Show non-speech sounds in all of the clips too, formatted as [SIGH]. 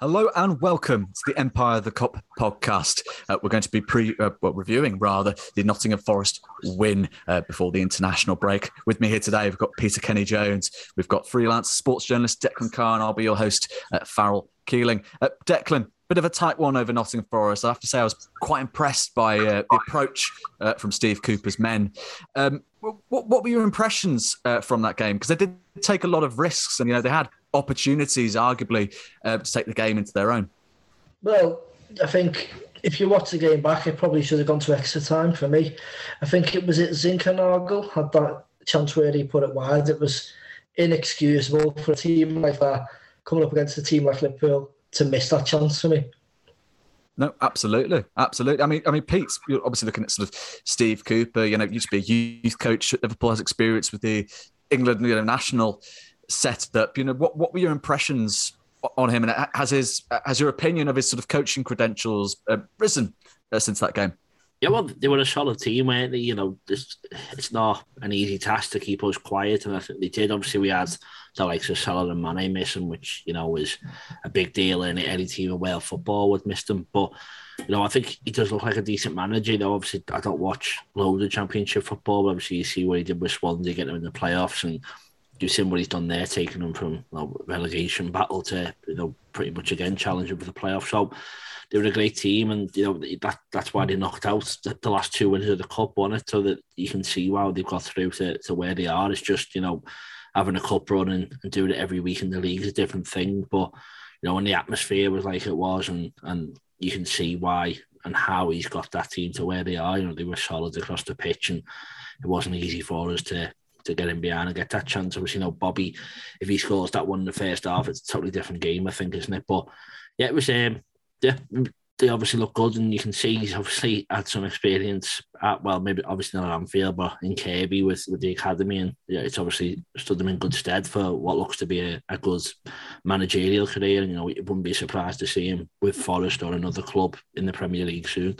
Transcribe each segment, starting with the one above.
Hello and welcome to the Empire of the Kop podcast. Uh, we're going to be pre uh, well, reviewing rather the Nottingham Forest win uh, before the international break. With me here today, we've got Peter Kenny Jones, we've got freelance sports journalist Declan Carr, and I'll be your host, uh, Farrell Keeling. Uh, Declan, bit of a tight one over Nottingham Forest. I have to say, I was quite impressed by uh, the approach from Steve Cooper's men. Um, what, what, were your impressions from that game? Because they did take a lot of risks, and you know they had opportunities, arguably, uh, to take the game into their own. Well, I think if you watch the game back, it probably should have gone to extra time for me. I think it was it Zinckernagel had that chance where he put it wide. It was inexcusable for a team like that coming up against a team like Liverpool to miss that chance for me. No, absolutely, absolutely. I mean, I mean, Pete's obviously looking at sort of Steve Cooper. You know, used to be a youth coach Liverpool, has experience with the England you know, national setup. You know, what what were your impressions on him, and has his has your opinion of his sort of coaching credentials uh, risen uh, since that game? Yeah, well, they were a solid team, weren't they? You know, this, it's not an easy task to keep us quiet, and I think they did. Obviously, we had the likes of Salah and Mane missing, which you know was a big deal in any team in Wales football would miss them. But you know, I think he does look like a decent manager. You know, obviously, I don't watch loads of Championship football, but obviously, you see what he did with Swansea, getting them in the playoffs, and you've seen what he's done there, taking them from you relegation battle to you know pretty much again challenging for the playoffs. So they were a great team, and you know that that's why they knocked out the, the last two winners of the cup, won it, so that you can see how they've got through to, to where they are. It's just you know having a cup run and, and doing it every week in the league is a different thing, but you know when the atmosphere was like it was, and and you can see why and how he's got that team to where they are. You know they were solid across the pitch, and it wasn't easy for us to to get him behind and get that chance. Obviously, you know, Bobby, if he scores that one in the first half, it's a totally different game, I think, isn't it? But yeah, it was um yeah, they obviously look good, and you can see he's obviously had some experience at well, maybe obviously not at Anfield, but in Kirkby with, with the academy, and yeah, it's obviously stood them in good stead for what looks to be a, a good managerial career. And you know, it wouldn't be surprised to see him with Forest or another club in the Premier League soon.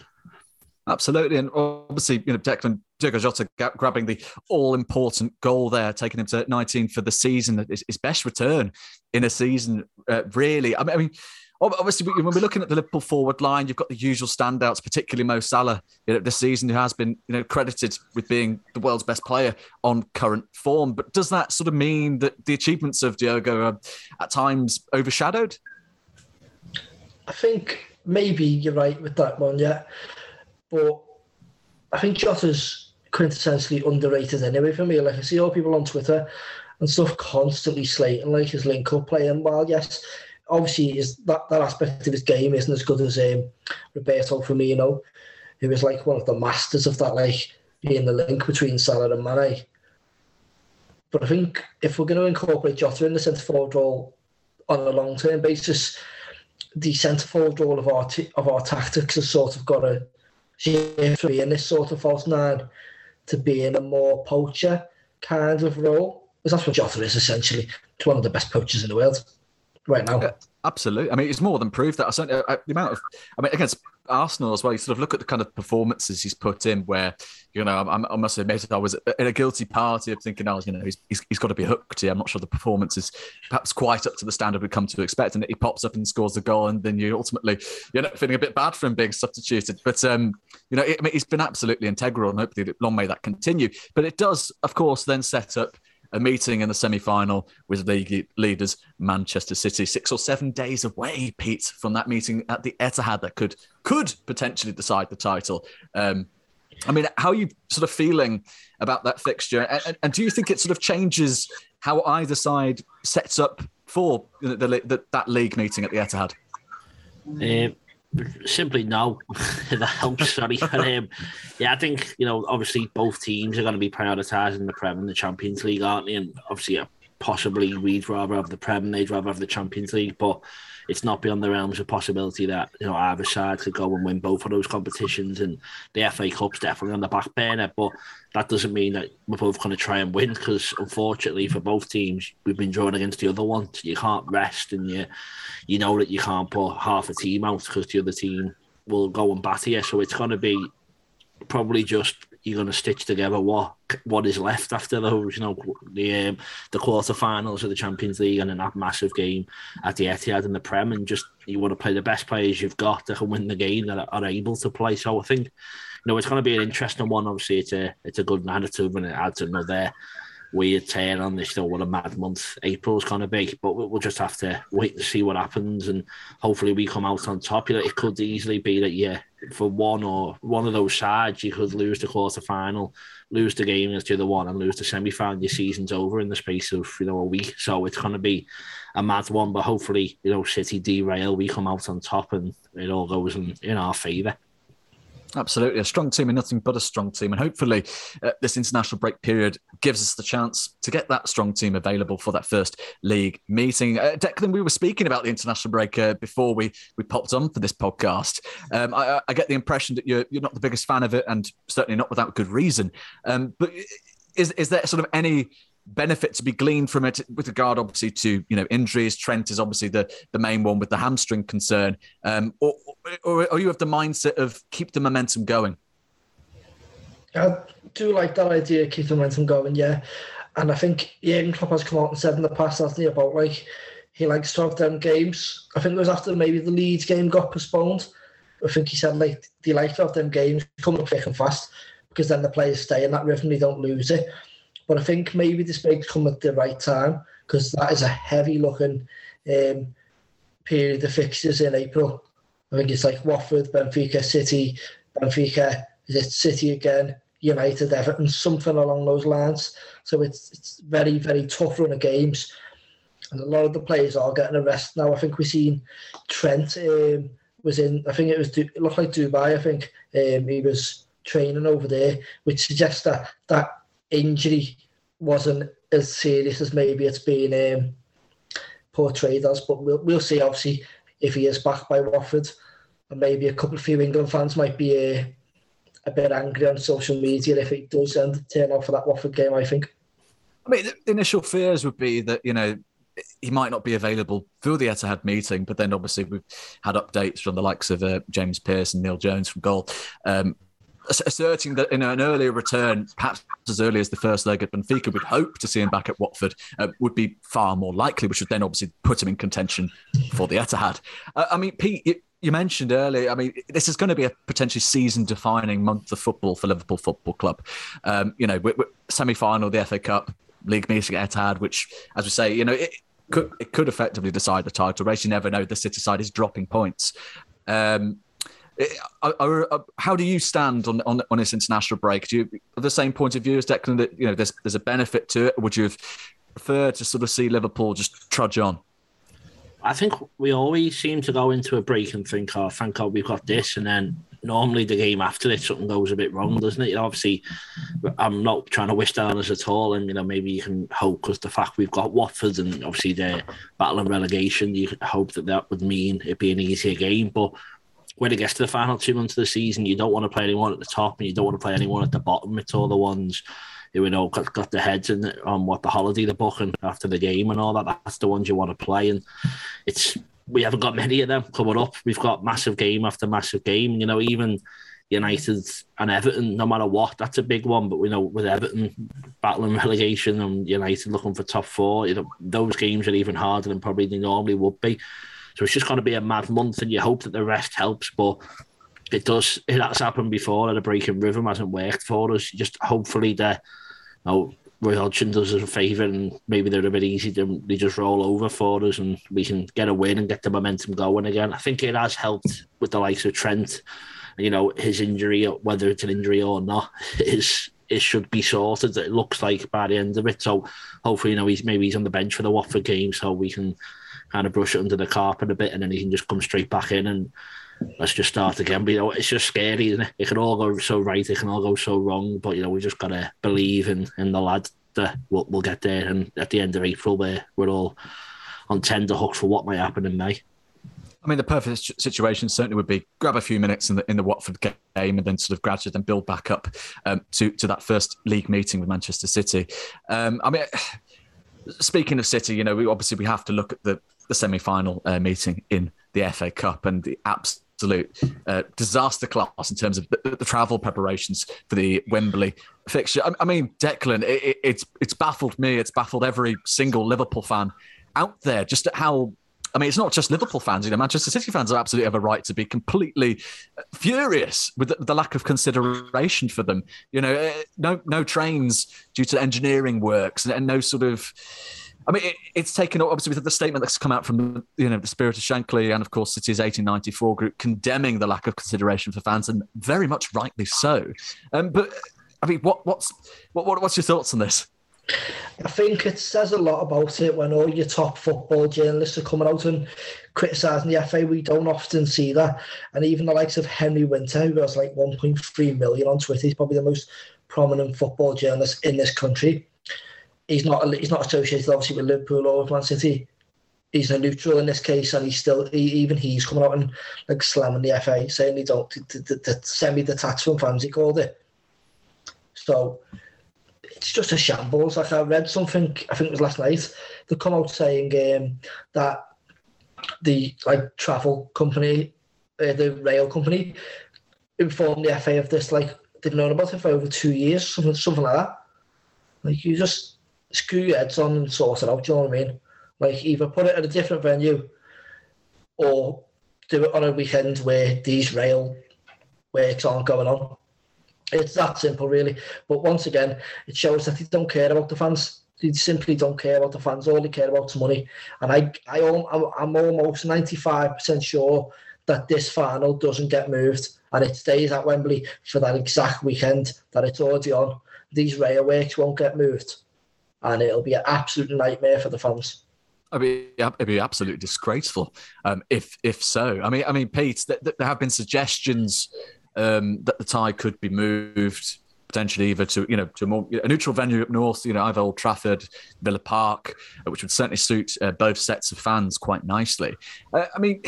Absolutely, and obviously, you know, Declan Diogo Jota grabbing the all-important goal there, taking him to 19 for the season, his, best return in a season. Uh, really, I mean, I mean, obviously, when we're looking at the Liverpool forward line, you've got the usual standouts, particularly Mo Salah, you know, this season, who has been, you know, credited with being the world's best player on current form. But does that sort of mean that the achievements of Diogo are at times overshadowed? I think maybe you're right with that one, yeah. But I think Jota's quintessentially underrated anyway for me. Like I see all people on Twitter and stuff constantly slating like his link up play. And while yes, obviously is that, that aspect of his game isn't as good as um, Roberto Firmino, who is like one of the masters of that, like being the link between Salah and Mane. But I think if we're going to incorporate Jota in the centre forward role on a long term basis, the centre forward role of our t- of our tactics has sort of got to shift from being this sort of false nine to being a more poacher kind of role. Because that's what Jota is essentially. It's one of the best poachers in the world right now. Absolutely. I mean, it's more than proved that. I certainly, uh, the amount of, I mean, against Arsenal as well, you sort of look at the kind of performances he's put in where, you know, I, I must admit I was in a guilty party of thinking, oh, you know, he's, he's, he's got to be hooked here. I'm not sure the performance is perhaps quite up to the standard we've come to expect. And he pops up and scores a goal. And then you ultimately, you're not feeling a bit bad for him being substituted. But, um, you know, it, I mean, he's been absolutely integral and hopefully long may that continue. But it does, of course, then set up a meeting in the semi-final with league leaders Manchester City. Six or seven days away, Pete, from that meeting at the Etihad that could could potentially decide the title. Um, I mean, how are you sort of feeling about that fixture, and, and, do you think it sort of changes how either side sets up for the, the, the, that league meeting at the Etihad? Um, simply no. [LAUGHS] that helps. Sorry. um, yeah, I think you know. Obviously, both teams are going to be prioritising the Prem and the Champions League, aren't they? And obviously, yeah, possibly we'd rather have the Prem, they'd rather have the Champions League, but it's not beyond the realms of possibility that you know either side could go and win both of those competitions, and the FA Cup's definitely on the back burner. But that doesn't mean that we're both going to try and win, because unfortunately for both teams, we've been drawn against the other one. So you can't rest, and you you know that you can't put half a team out because the other team will go and batter you. So it's going to be probably just you're going to stitch together what what is left after those, you know, the um, the quarterfinals of the Champions League and then that massive game at the Etihad and the Prem, and just you want to play the best players you've got that can win the game that are able to play. So I think, you know, it's going to be an interesting one. Obviously, it's a it's a good narrative and it adds another weird turn on this. Know what a mad month April's going to be, but we'll just have to wait to see what happens, and hopefully we come out on top. You know, it could easily be that yeah, for one or one of those sides, you could lose the quarter final, lose the game as to the one, and lose the semi final. Your season's over in the space of you know a week, so it's going to be a mad one. But hopefully, you know, City derail, we come out on top, and it all goes in, in our favour. Absolutely, a strong team and nothing but a strong team, and hopefully, uh, this international break period gives us the chance to get that strong team available for that first league meeting. Uh, Declan, we were speaking about the international break uh, before we we popped on for this podcast. Um, I, I, get the impression that you're you're not the biggest fan of it, and certainly not without good reason. Um, but is is there sort of any benefit to be gleaned from it with regard obviously to you know injuries. Trent is obviously the the main one with the hamstring concern. Um or, or, or you have the mindset of keep the momentum going? I do like that idea keep the momentum going yeah. And i think Jurgen Klopp has come out and said in the past hasn't he about like he likes to have them games. I think it was after maybe the Leeds game got postponed. I think he said like they like to have them games coming up thick and fast because then the players stay in that rhythm they don't lose it but I think maybe this break's come at the right time because that is a heavy looking um, period of fixtures in April. I think it's like Watford, Benfica, City, Benfica, is it City again, United, Everton, something along those lines. So it's it's very, very tough run of games. And a lot of the players are getting a rest now. I think we've seen Trent um, was in, I think it was, it looked like Dubai, I think. Um, he was training over there, which suggests that that injury wasn't as serious as maybe it's been um, portrayed as. But we'll we'll see. Obviously, if he is back by Watford, and maybe a couple of few England fans might be uh, a bit angry on social media if it does end turn out for that Watford game. I think. I mean, the initial fears would be that you know he might not be available for the Etihad meeting, but then obviously we've had updates from the likes of uh, James Pearce and Neil Jones from Goal, um, asserting that in an earlier return, perhaps as early as the first leg at Benfica, we'd hope to see him back at Watford, uh, would be far more likely, which would then obviously put him in contention for the Etihad. Uh, I mean, Pete, you, mentioned earlier, I mean, this is going to be a potentially season defining month of football for Liverpool Football Club. Um, you know, semi final, the FA Cup, league meeting at Etihad, which, as we say, you know, it, could, it could effectively decide the title race. You never know. The City side is dropping points. Um, uh, uh, how do you stand on, on on this international break? Do you the same point of view as Declan that you know there's there's a benefit to it? Would you have preferred to sort of see Liverpool just trudge on? I think we always seem to go into a break and think, "Oh, thank God we've got this," and then normally the game after it something goes a bit wrong, doesn't it? Obviously, I'm not trying to wish down us at all, and you know maybe you can hope because the fact we've got Watford and obviously they're battling relegation, you hope that that would mean it be an easier game, but when it gets to the final two months of the season, you don't want to play anyone at the top and you don't want to play anyone at the bottom. It's all the ones who you know got, got their heads in on what the holiday they're booking after the game and all that. That's the ones you want to play, and it's we haven't got many of them coming up. We've got massive game after massive game. You know, even United and Everton, no matter what, that's a big one. But we know with Everton battling [LAUGHS] relegation and United looking for top four, you know, those games are even harder than probably they normally would be. So it's just going to be a mad month, and you hope that the rest helps. But it does. It has happened before, and a breaking rhythm hasn't worked for us. Just hopefully that, you know, Roy Hodgson does us a favour, and maybe they're a bit easy. To, they just roll over for us, and we can get a win and get the momentum going again. I think it has helped with the likes of Trent. You know, his injury, whether it's an injury or not, [LAUGHS] is it should be sorted. It looks like by the end of it. So hopefully, you know, he's maybe he's on the bench for the Watford game, so we can kind of brush it under the carpet a bit, and then he can just come straight back in and let's just start again. But you know, it's just scary, isn't it? It can all go so right, it can all go so wrong. But you know, we just gotta believe in in the lad that we'll, we'll get there. And at the end of April, we're we're all on tender hooks for what might happen in May. I mean, the perfect situation certainly would be grab a few minutes in the in the Watford game and then sort of gradually then build back up um, to to that first league meeting with Manchester City. Um, I mean, [SIGHS] speaking of City, you know, we obviously we have to look at the the semi-final uh, meeting in the FA Cup and the absolute uh, disaster class in terms of the, the, travel preparations for the Wembley fixture. I, I mean, Declan, it, it's it's baffled me. It's baffled every single Liverpool fan out there just at how I mean, it's not just Liverpool fans. You know, Manchester City fans are absolutely have a right to be completely furious with the, the, lack of consideration for them. You know, eh, no no trains due to engineering works and, and no sort of. I mean, it, it's taken obviously with the statement that's come out from you know the Spirit of Shankly and of course City's 1894 group condemning the lack of consideration for fans and very much rightly so. Um, but I mean, what what's what, what what's your thoughts on this? I think it says a lot about it when all your top football journalists are coming out and criticising the FA. We don't often see that. And even the likes of Henry Winter, who has like 1.3 million on Twitter, he's probably the most prominent football journalist in this country. He's not he's not associated obviously with Liverpool or with Man City. He's a neutral in this case, and he's still he, even he's coming out and like slamming the FA, saying they don't the, the, the semi-detached from fans. He called it. So it's just a shambles. Like I read something, I think it was last night, they come out saying um, that the like travel company, uh, the rail company, informed the FA of this. Like they've known about it for over two years, something something like that. Like you just screw your heads on and sort it out. Do you know what I mean? Like either put it at a different venue, or do it on a weekend where these rail works aren't going on. It's that simple, really. But once again, it shows that they don't care about the fans. They simply don't care about the fans. All they care about is money. And I, I, I'm almost 95% sure that this final doesn't get moved and it stays at Wembley for that exact weekend that it's already on. These railways won't get moved, and it'll be an absolute nightmare for the fans. I mean, it'd be absolutely disgraceful um, if if so. I mean, I mean, Pete, there have been suggestions um, that the tie could be moved potentially either to you know to a more a neutral venue up north, you know either Old Trafford, Villa Park, which would certainly suit uh, both sets of fans quite nicely. Uh, I mean.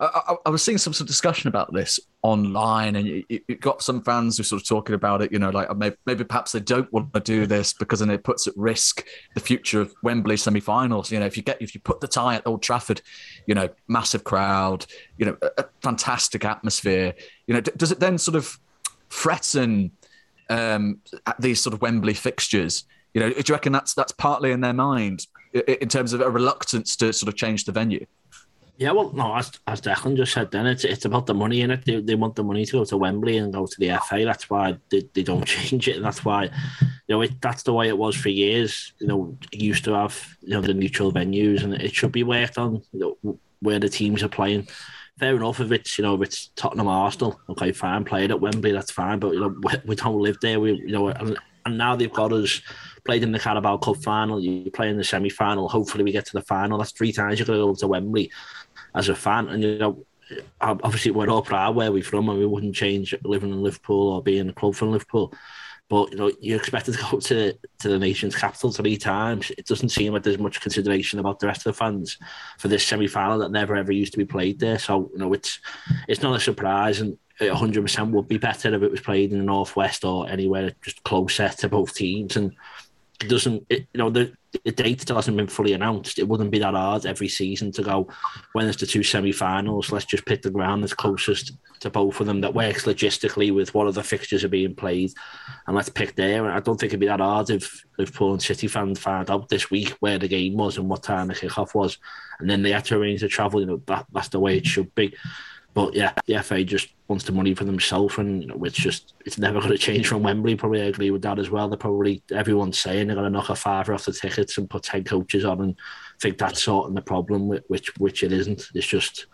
I, I, was seeing some of discussion about this online, and you, you, got some fans who sort of talking about it. You know, like maybe, maybe perhaps they don't want to do this because then it puts at risk the future of Wembley semi-finals. You know, if you get if you put the tie at Old Trafford, you know, massive crowd, you know, a, a fantastic atmosphere. You know, d- does it then sort of threaten um, these sort of Wembley fixtures? You know, do you reckon that's that's partly in their mind in terms of a reluctance to sort of change the venue? Yeah, well, no, as, as Declan just said, then it's it's about the money in it. They, they want the money to go to Wembley and go to the FA. That's why they, they don't [LAUGHS] change it, and that's why, you know, it, that's the way it was for years. You know, it used to have you know the neutral venues, and it should be worked on. You know, where the teams are playing. Fair enough if it's you know if it's Tottenham Arsenal, okay, fine, play it at Wembley, that's fine. But you know we, we don't live there. We you know and, and now they've got us played in the Carabao Cup final. You play in the semi final. Hopefully we get to the final. That's three times you're going to go to Wembley as a fan. And you know, obviously we're all proud where we're from, and we wouldn't change living in Liverpool or being a club from Liverpool. But you know, you're expected to go to to the nation's capital three times. It doesn't seem like there's much consideration about the rest of the fans for this semi final that never ever used to be played there. So you know, it's it's not a surprise, and 100% would be better if it was played in the northwest or anywhere just closer to both teams. And doesn't, it, you know, the, the date hasn't been fully announced. It wouldn't be that hard every season to go when there's the two semi-finals. Let's just pick the ground that's closest to both of them that works logistically with what other fixtures are being played, and let's pick there. And I don't think it'd be that hard if Liverpool and City fans found out this week where the game was and what time the kickoff was, and then they had to arrange the travel. You know that that's the way it should be. But yeah, the FA just wants the money for themselves, and you know, it's just it's never going to change from Wembley. Probably agree with that as well. They're probably everyone's saying they're going to knock a fiver off the tickets and put ten coaches on, and think that's sorting the problem, which which it isn't. It's just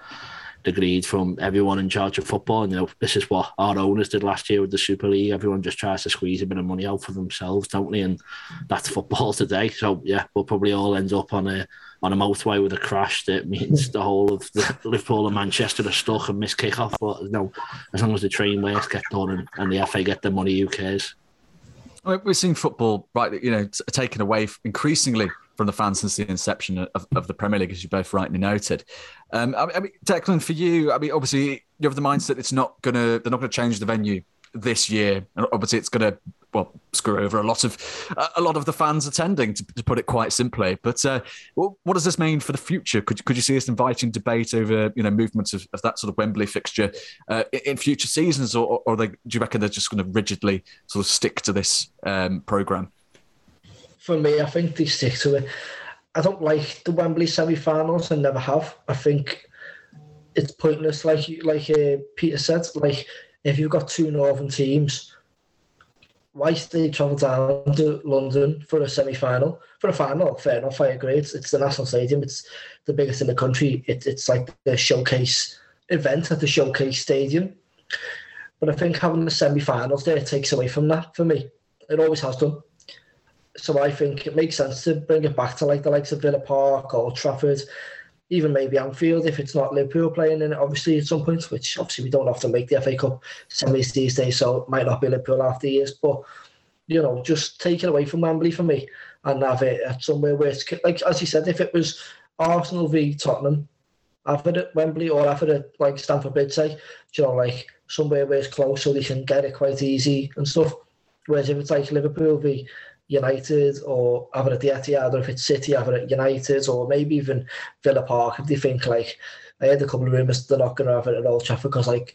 the greed from everyone in charge of football. And, you know, this is what our owners did last year with the Super League. Everyone just tries to squeeze a bit of money out for themselves, don't they? And that's football [LAUGHS] today. So yeah, we'll probably all end up on a on a motorway with a crash that means the whole of the Liverpool and Manchester are stuck and miss kickoff. But you know, as long as the train works get done and, and the FA get the money, who cares? We're seeing football, right? You know, taken away increasingly from the fans since the inception of, of the Premier League, as you both rightly noted. Um, I mean, Declan, for you, I mean, obviously you have the mindset it's not gonna they're not gonna change the venue this year, and obviously it's gonna well screw over a lot of a lot of the fans attending, to, to put it quite simply. But uh, what does this mean for the future? Could could you see us inviting debate over you know movements of, of that sort of Wembley fixture uh, in, future seasons, or, or they, do you reckon they're just going to rigidly sort of stick to this um, program? For me, I think they stick to it. I don't like the Wembley semi-finals. I never have. I think it's pointless. Like like uh, Peter said, like if you've got two northern teams why they travel down to London for a semi-final, for a final? Fair enough, I agree. It's, it's the national stadium. It's the biggest in the country. It, it's like the showcase event at the showcase stadium. But I think having the semi-finals there takes away from that for me. It always has done. So I think it makes sense to bring it back to like the likes of Villa Park or Trafford even maybe Anfield if it's not Liverpool playing in it, obviously at some point, which obviously we don't often make the FA Cup semis these days, so it might not be Liverpool after years. But you know, just take it away from Wembley for me and have it at somewhere where it's like as you said, if it was Arsenal v Tottenham, have it at Wembley or have it at like Stamford Bridge, say, you know, like somewhere where it's close so they can get it quite easy and stuff. Whereas if it's like Liverpool v United or have it at the Etihad, or if it's City, have it at United, or maybe even Villa Park. If they think like, I had a couple of rumours they're not going to have it at Old Trafford because like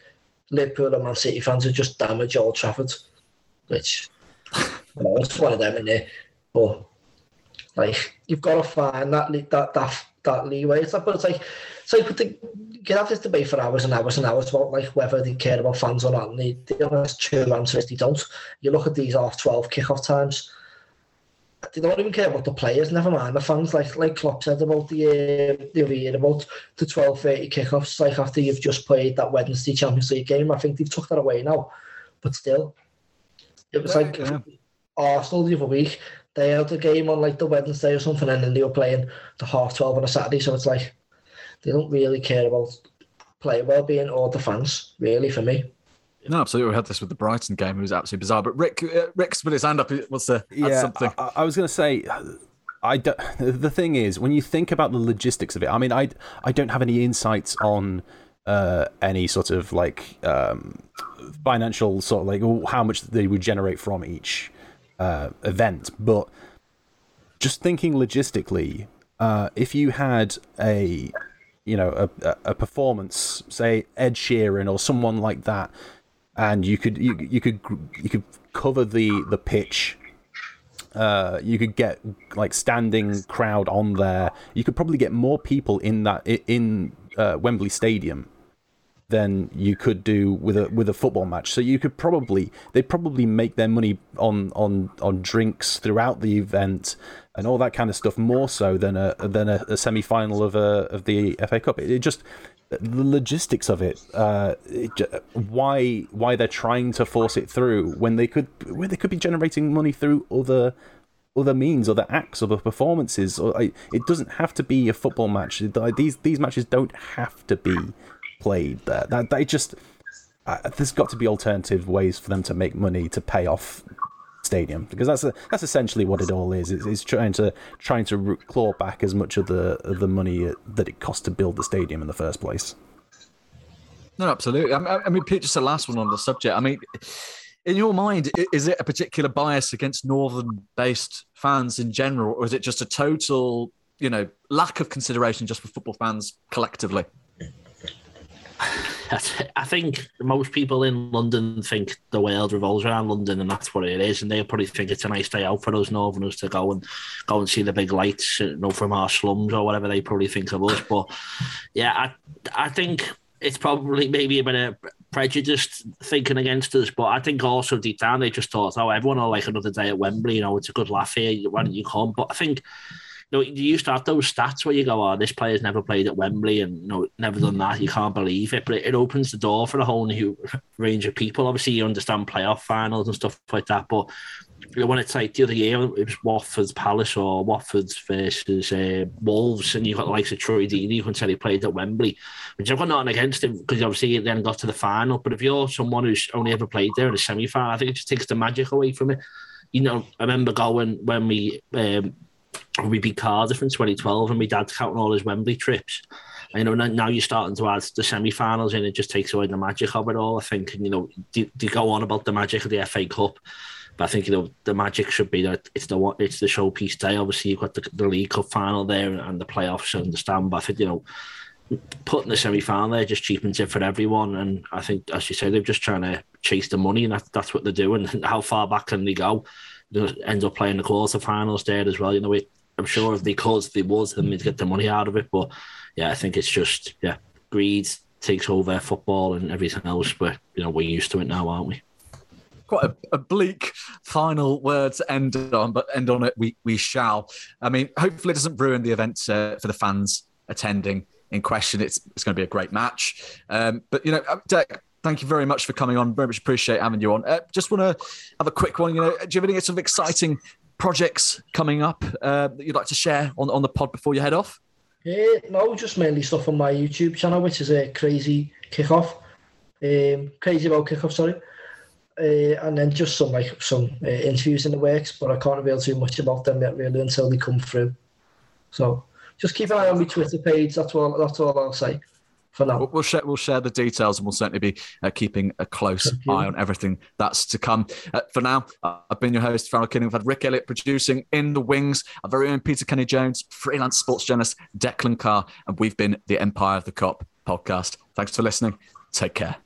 Liverpool and Man City fans are just damage Old Trafford, which you know, it's one of them in there. But like you've got to find that that that that leeway. It's like, but it's like it's like the, you can have this debate for hours and hours and hours about like whether they care about fans or not. And the, the honest true answer is they don't. You look at these half twelve kickoff times they don't even care about the players. Never mind the fans. Like like Klopp said about the uh, the other year about the twelve thirty kickoffs. Like after you've just played that Wednesday Champions League game, I think they've took that away now. But still, it was like yeah. Arsenal the other week. They had a game on like the Wednesday or something, and then they were playing the half twelve on a Saturday. So it's like they don't really care about player well being or the fans, really, for me. No, absolutely. We had this with the Brighton game. It was absolutely bizarre. But Rick, uh, Rick's put his hand up. What's the yeah? Something. I, I was going to say. I do, the thing is, when you think about the logistics of it, I mean, I I don't have any insights on uh, any sort of like um, financial sort of like how much they would generate from each uh, event, but just thinking logistically, uh, if you had a you know a, a performance, say Ed Sheeran or someone like that and you could you, you could you could cover the the pitch. Uh, you could get like standing crowd on there. You could probably get more people in that in uh, Wembley Stadium than you could do with a with a football match. So you could probably they probably make their money on on on drinks throughout the event and all that kind of stuff more so than a than a, a semi final of a of the FA Cup. It, it, just the logistics of it, uh, it, why why they're trying to force it through when they could when they could be generating money through other other means, other acts, other performances. Or it doesn't have to be a football match. These these matches don't have to be played there. That they just uh, there's got to be alternative ways for them to make money to pay off stadium because that's a, that's essentially what it all is. It's, it's, trying to trying to claw back as much of the of the money uh, that it cost to build the stadium in the first place. No, absolutely. I mean, Pete, just the last one on the subject. I mean, in your mind, is it a particular bias against northern-based fans in general, or is it just a total, you know, lack of consideration just for football fans collectively? I think most people in London think the world revolves around London, and that's what it is. And they probably think it's a nice day out for those Northerners to go and go and see the big lights, you know, from our slums or whatever they probably think of us. But yeah, I I think it's probably maybe a bit of prejudiced thinking against us, but I think also deep down they just thought, oh, everyone will like another day at Wembley. You know, it's a good laugh here. Why don't you come? But I think know, you used to have those stats where you go, "Oh, this player's never played at Wembley and you know, never done that." You can't believe it, but it, it opens the door for a whole new [LAUGHS] range of people. Obviously, you understand playoff finals and stuff like that, but you know, when it's like the other year, it was Watford's Palace or Watford's versus uh, Wolves, and you've got the likes of Troy Deeney, you can tell he played at Wembley, which I've got nothing against him because obviously he then got to the final. But if you're someone who's only ever played there in a semi final, I think it just takes the magic away from it. You know, I remember going when we um, we beat Cardiff in 2012 and my dad's counting all his Wembley trips. You know, now you're starting to add the semi-finals and it just takes away the magic of it all, I think. You know, they, they go on about the magic of the FA Cup. But I think you know the magic should be that it's the it's the showpiece day. Obviously, you've got the, the League Cup final there and the playoffs. I understand, but I think you know putting the semi final there just cheapens it for everyone. And I think, as you say, they're just trying to chase the money, and that, that's what they're doing. [LAUGHS] How far back can they go? They end up playing the quarterfinals there as well. You know, I'm sure if they could, they would, then they'd get the money out of it. But yeah, I think it's just yeah, greed takes over football and everything else. But you know, we're used to it now, aren't we? quite a, a, bleak final word to end on, but end on it we we shall. I mean, hopefully it doesn't ruin the event uh, for the fans attending in question. It's it's going to be a great match. Um, but you know, uh, Deck, thank you very much for coming on. Very much appreciate having you on. Uh, just want to have a quick one. You know, do you have any sort of exciting projects coming up uh, that you'd like to share on on the pod before you head off? Yeah, no, just mainly stuff on my YouTube channel, which is a crazy kickoff. Um, crazy about kickoff, sorry. Uh, and then just some like some uh, interviews in the works, but I can't reveal too much about them yet really until they come through. So just keep an eye on my Twitter page. That's all. That's all I'll say for now. We'll, we'll share. We'll share the details, and we'll certainly be uh, keeping a close eye on everything that's to come. Uh, for now, uh, I've been your host, Farrell Kinning. We've had Rick Elliott producing in the wings. Our very own Peter Kenny Jones, freelance sports journalist Declan Carr, and we've been the Empire of the Kop podcast. Thanks for listening. Take care.